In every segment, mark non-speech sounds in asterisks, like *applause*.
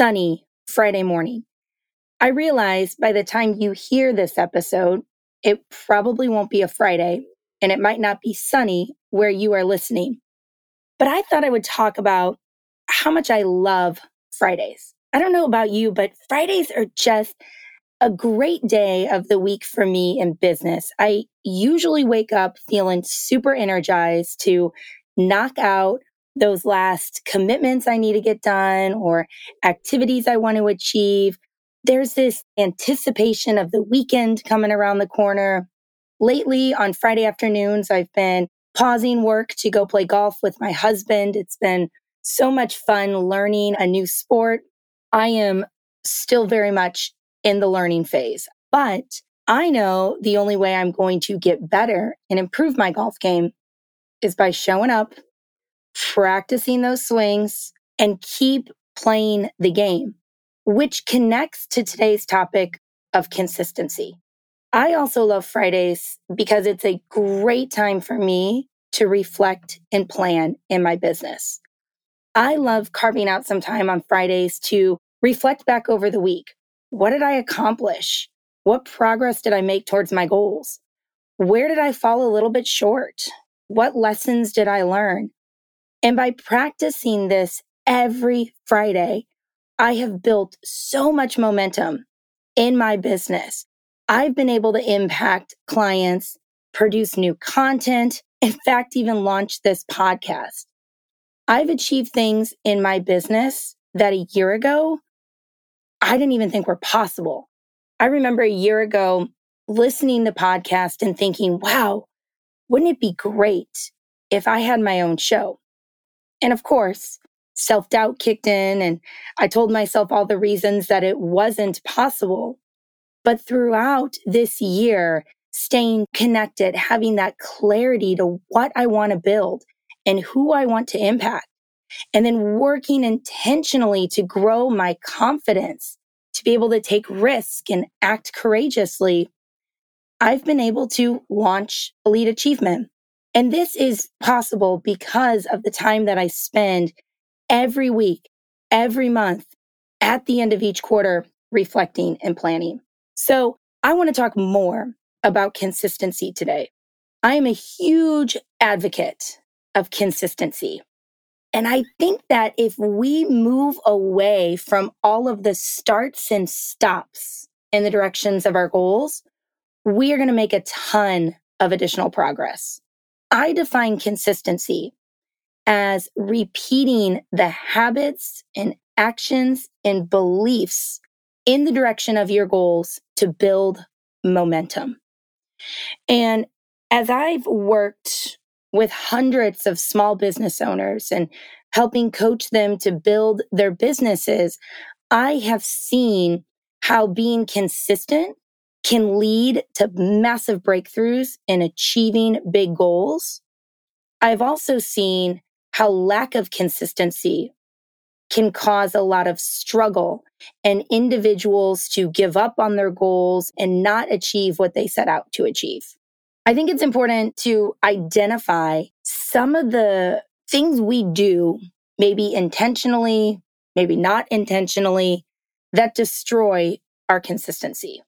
sunny Friday morning. I realize by the time you hear this episode, it probably won't be a Friday and it might not be sunny where you are listening. But I thought I would talk about how much I love Fridays. I don't know about you, but Fridays are just a great day of the week for me in business. I usually wake up feeling super energized to knock out those last commitments I need to get done or activities I want to achieve. There's this anticipation of the weekend coming around the corner. Lately, on Friday afternoons, I've been pausing work to go play golf with my husband. It's been so much fun learning a new sport. I am still very much in the learning phase, but I know the only way I'm going to get better and improve my golf game is by showing up practicing those swings, and keep playing the game, which connects to today's topic of consistency. I also love Fridays because it's a great time for me to reflect and plan in my business. I love carving out some time on Fridays to reflect back over the week. What did I accomplish? What progress did I make towards my goals? Where did I fall a little bit short? What lessons did I learn? And by practicing this every Friday, I have built so much momentum in my business. I've been able to impact clients, produce new content, *laughs* in fact, even launch this podcast. I've achieved things in my business that a year ago I didn't even think were possible. I remember a year ago listening to the podcast and thinking, wow, wouldn't it be great if I had my own show? And of course, self doubt kicked in, and I told myself all the reasons that it wasn't possible. But throughout this year, staying connected, having that clarity to what I want to build and who I want to impact, and then working intentionally to grow my confidence to be able to take risk and act courageously, I've been able to launch Elite Achievement. And this is possible because of the time that I spend every week, every month, at the end of each quarter, reflecting and planning. So I want to talk more about consistency today. I am a huge advocate of consistency. And I think that if we move away from all of the starts and stops in the directions of our goals, we are going to make a ton of additional progress. I define consistency as repeating the habits and actions and beliefs in the direction of your goals to build momentum. And as I've worked with hundreds of small business owners and helping coach them to build their businesses, I have seen how being consistent can lead to massive breakthroughs in achieving big goals. I've also seen how lack of consistency can cause a lot of struggle and individuals to give up on their goals and not achieve what they set out to achieve. I think it's important to identify some of the things we do, maybe intentionally, maybe not intentionally, that destroy our consistency.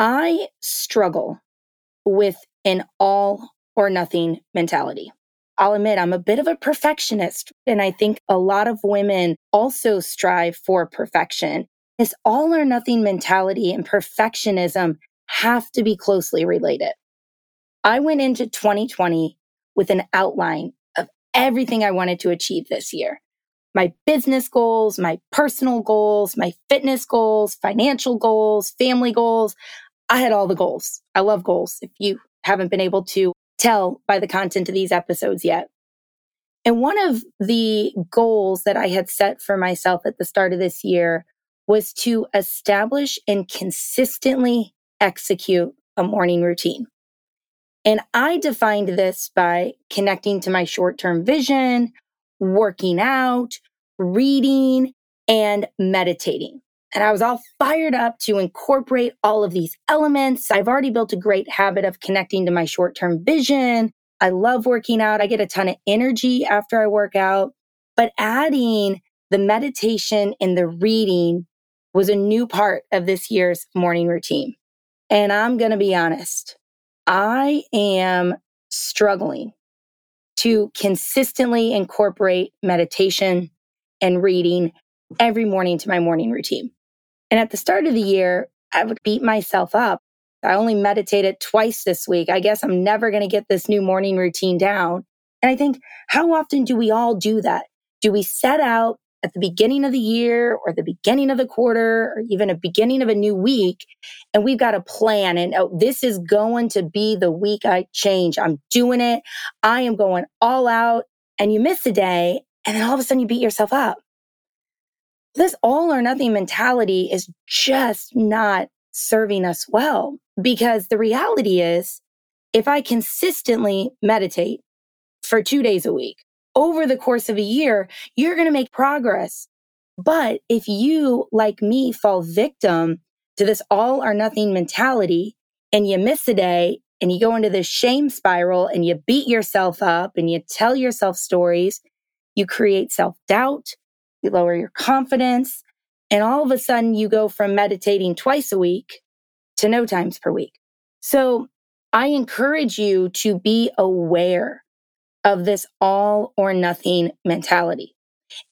I struggle with an all or nothing mentality. I'll admit I'm a bit of a perfectionist, and I think a lot of women also strive for perfection. This all or nothing mentality and perfectionism have to be closely related. I went into 2020 with an outline of everything I wanted to achieve this year my business goals, my personal goals, my fitness goals, financial goals, family goals. I had all the goals. I love goals. If you haven't been able to tell by the content of these episodes yet. And one of the goals that I had set for myself at the start of this year was to establish and consistently execute a morning routine. And I defined this by connecting to my short term vision, working out, reading, and meditating. And I was all fired up to incorporate all of these elements. I've already built a great habit of connecting to my short term vision. I love working out. I get a ton of energy after I work out. But adding the meditation and the reading was a new part of this year's morning routine. And I'm going to be honest, I am struggling to consistently incorporate meditation and reading every morning to my morning routine. And at the start of the year, I would beat myself up. I only meditated twice this week. I guess I'm never going to get this new morning routine down. And I think, how often do we all do that? Do we set out at the beginning of the year or the beginning of the quarter or even a beginning of a new week and we've got a plan and oh, this is going to be the week I change. I'm doing it. I am going all out and you miss a day and then all of a sudden you beat yourself up. This all or nothing mentality is just not serving us well because the reality is if I consistently meditate for two days a week, over the course of a year, you're going to make progress. But if you, like me, fall victim to this all or nothing mentality and you miss a day and you go into this shame spiral and you beat yourself up and you tell yourself stories, you create self doubt, you lower your confidence, and all of a sudden you go from meditating twice a week to no times per week. So I encourage you to be aware of this all or nothing mentality.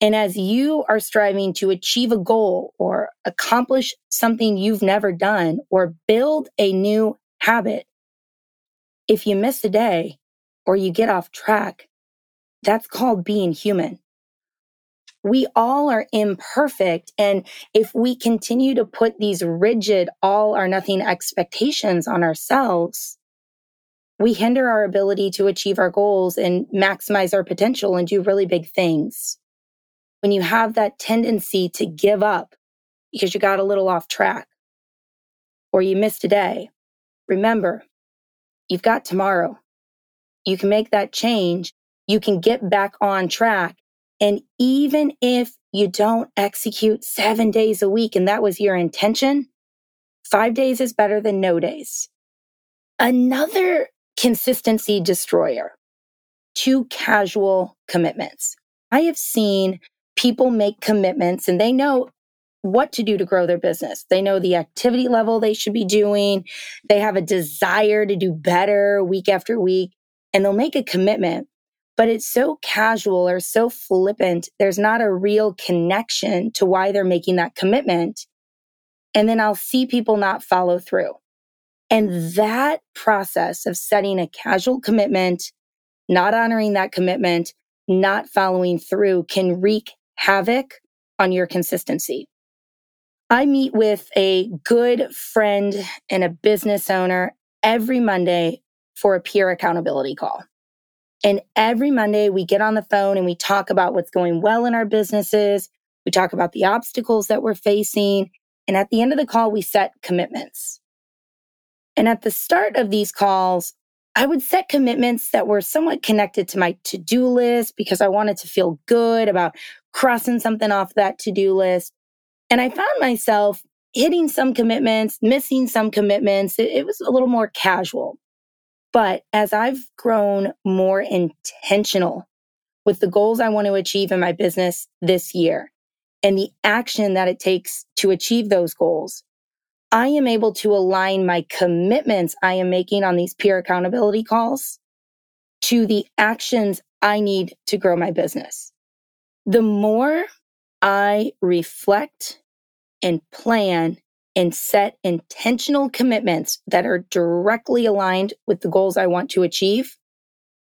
And as you are striving to achieve a goal or accomplish something you've never done or build a new habit, if you miss a day or you get off track, that's called being human. We all are imperfect. And if we continue to put these rigid all or nothing expectations on ourselves, we hinder our ability to achieve our goals and maximize our potential and do really big things. When you have that tendency to give up because you got a little off track or you missed a day, remember, you've got tomorrow. You can make that change. You can get back on track. And even if you don't execute seven days a week and that was your intention, five days is better than no days. Another consistency destroyer, too casual commitments. I have seen people make commitments and they know what to do to grow their business. They know the activity level they should be doing. They have a desire to do better week after week, and they'll make a commitment, but it's so casual or so flippant. There's not a real connection to why they're making that commitment. And then I'll see people not follow through. And that process of setting a casual commitment, not honoring that commitment, not following through can wreak havoc on your consistency. I meet with a good friend and a business owner every Monday for a peer accountability call. And every Monday we get on the phone and we talk about what's going well in our businesses. We talk about the obstacles that we're facing. And at the end of the call, we set commitments. And at the start of these calls, I would set commitments that were somewhat connected to my to do list because I wanted to feel good about crossing something off that to do list. And I found myself hitting some commitments, missing some commitments. It, it was a little more casual. But as I've grown more intentional with the goals I want to achieve in my business this year and the action that it takes to achieve those goals, I am able to align my commitments I am making on these peer accountability calls to the actions I need to grow my business. The more I reflect and plan and set intentional commitments that are directly aligned with the goals I want to achieve,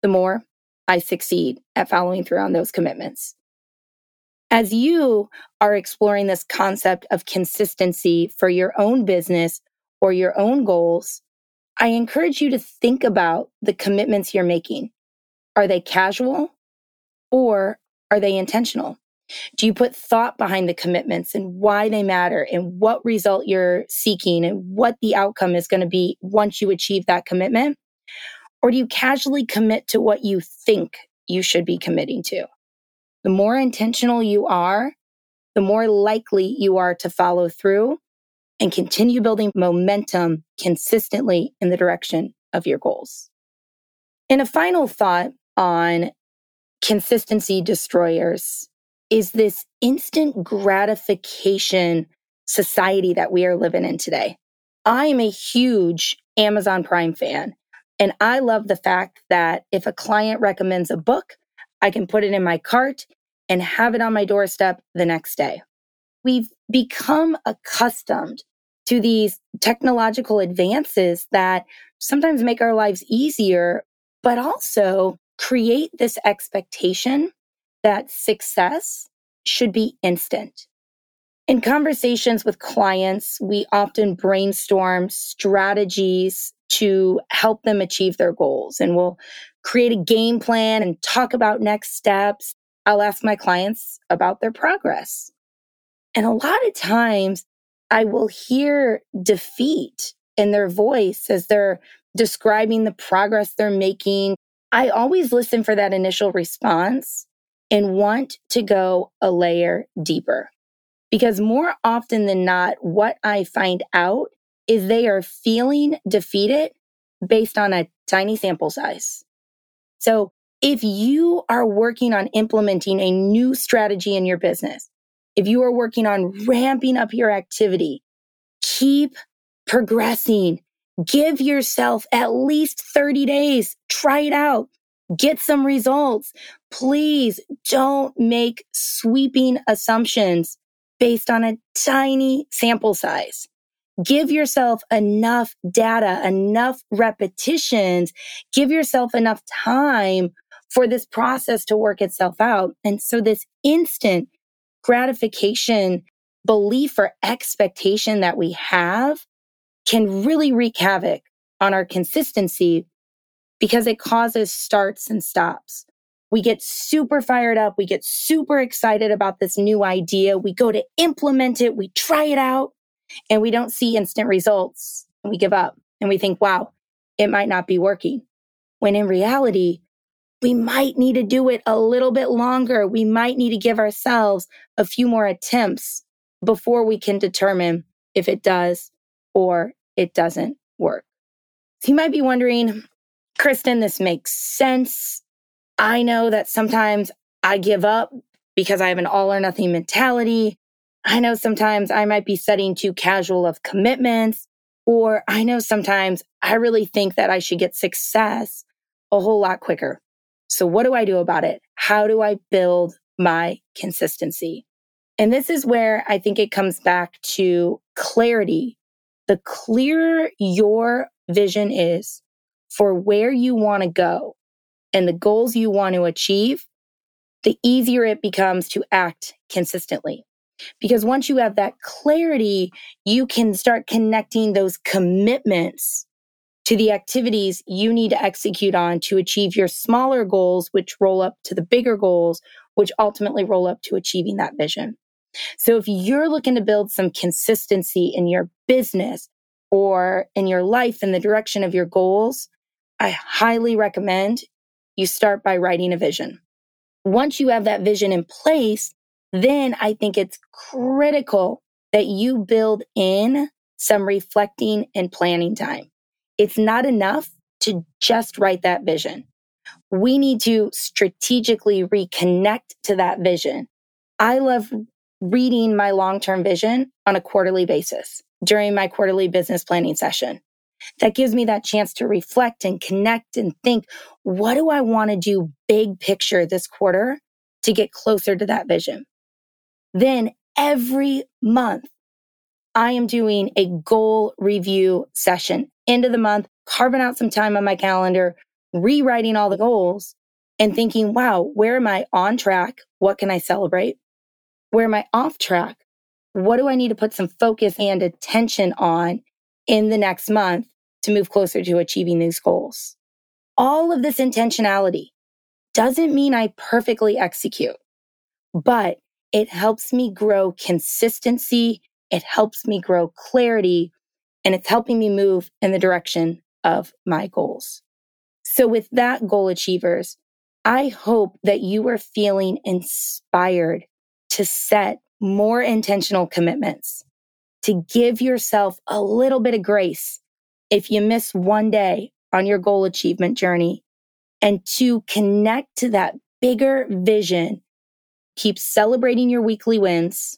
the more I succeed at following through on those commitments. As you are exploring this concept of consistency for your own business or your own goals, I encourage you to think about the commitments you're making. Are they casual or are they intentional? Do you put thought behind the commitments and why they matter and what result you're seeking and what the outcome is going to be once you achieve that commitment? Or do you casually commit to what you think you should be committing to? The more intentional you are, the more likely you are to follow through and continue building momentum consistently in the direction of your goals. And a final thought on consistency destroyers is this instant gratification society that we are living in today. I am a huge Amazon Prime fan, and I love the fact that if a client recommends a book, I can put it in my cart and have it on my doorstep the next day. We've become accustomed to these technological advances that sometimes make our lives easier, but also create this expectation that success should be instant. In conversations with clients, we often brainstorm strategies to help them achieve their goals. And we'll create a game plan and talk about next steps. I'll ask my clients about their progress. And a lot of times I will hear defeat in their voice as they're describing the progress they're making. I always listen for that initial response and want to go a layer deeper. Because more often than not, what I find out is they are feeling defeated based on a tiny sample size. So if you are working on implementing a new strategy in your business, if you are working on ramping up your activity, keep progressing. Give yourself at least 30 days. Try it out. Get some results. Please don't make sweeping assumptions based on a tiny sample size. Give yourself enough data, enough repetitions, give yourself enough time for this process to work itself out. And so this instant gratification belief or expectation that we have can really wreak havoc on our consistency because it causes starts and stops. We get super fired up. We get super excited about this new idea. We go to implement it. We try it out and we don't see instant results and we give up and we think, wow, it might not be working. When in reality, we might need to do it a little bit longer. We might need to give ourselves a few more attempts before we can determine if it does or it doesn't work. So you might be wondering, Kristen, this makes sense. I know that sometimes I give up because I have an all or nothing mentality. I know sometimes I might be setting too casual of commitments, or I know sometimes I really think that I should get success a whole lot quicker. So what do I do about it? How do I build my consistency? And this is where I think it comes back to clarity. The clearer your vision is for where you want to go and the goals you want to achieve, the easier it becomes to act consistently. Because once you have that clarity, you can start connecting those commitments to the activities you need to execute on to achieve your smaller goals, which roll up to the bigger goals, which ultimately roll up to achieving that vision. So if you're looking to build some consistency in your business or in your life in the direction of your goals, I highly recommend you start by writing a vision. Once you have that vision in place, then I think it's critical that you build in some reflecting and planning time. It's not enough to just write that vision. We need to strategically reconnect to that vision. I love reading my long term vision on a quarterly basis during my quarterly business planning session. That gives me that chance to reflect and connect and think, what do I want to do big picture this quarter to get closer to that vision? Then every month, I am doing a goal review session. End of the month, carving out some time on my calendar, rewriting all the goals and thinking, wow, where am I on track? What can I celebrate? Where am I off track? What do I need to put some focus and attention on in the next month to move closer to achieving these goals? All of this intentionality doesn't mean I perfectly execute, but it helps me grow consistency. It helps me grow clarity and it's helping me move in the direction of my goals. So with that goal achievers, I hope that you are feeling inspired to set more intentional commitments, to give yourself a little bit of grace if you miss one day on your goal achievement journey and to connect to that bigger vision. Keep celebrating your weekly wins,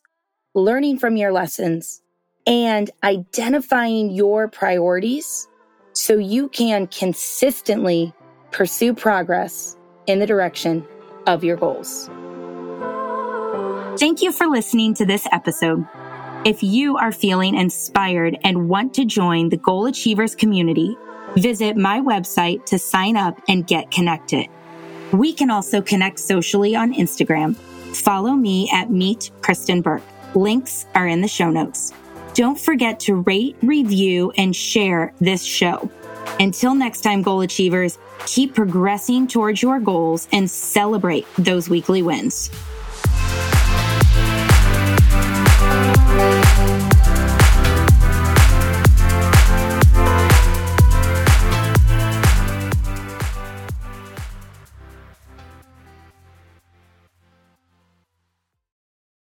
learning from your lessons, and identifying your priorities so you can consistently pursue progress in the direction of your goals. Thank you for listening to this episode. If you are feeling inspired and want to join the Goal Achievers community, visit my website to sign up and get connected. We can also connect socially on Instagram. Follow me at Meet Kristen Burke. Links are in the show notes. Don't forget to rate, review, and share this show. Until next time, goal achievers, keep progressing towards your goals and celebrate those weekly wins.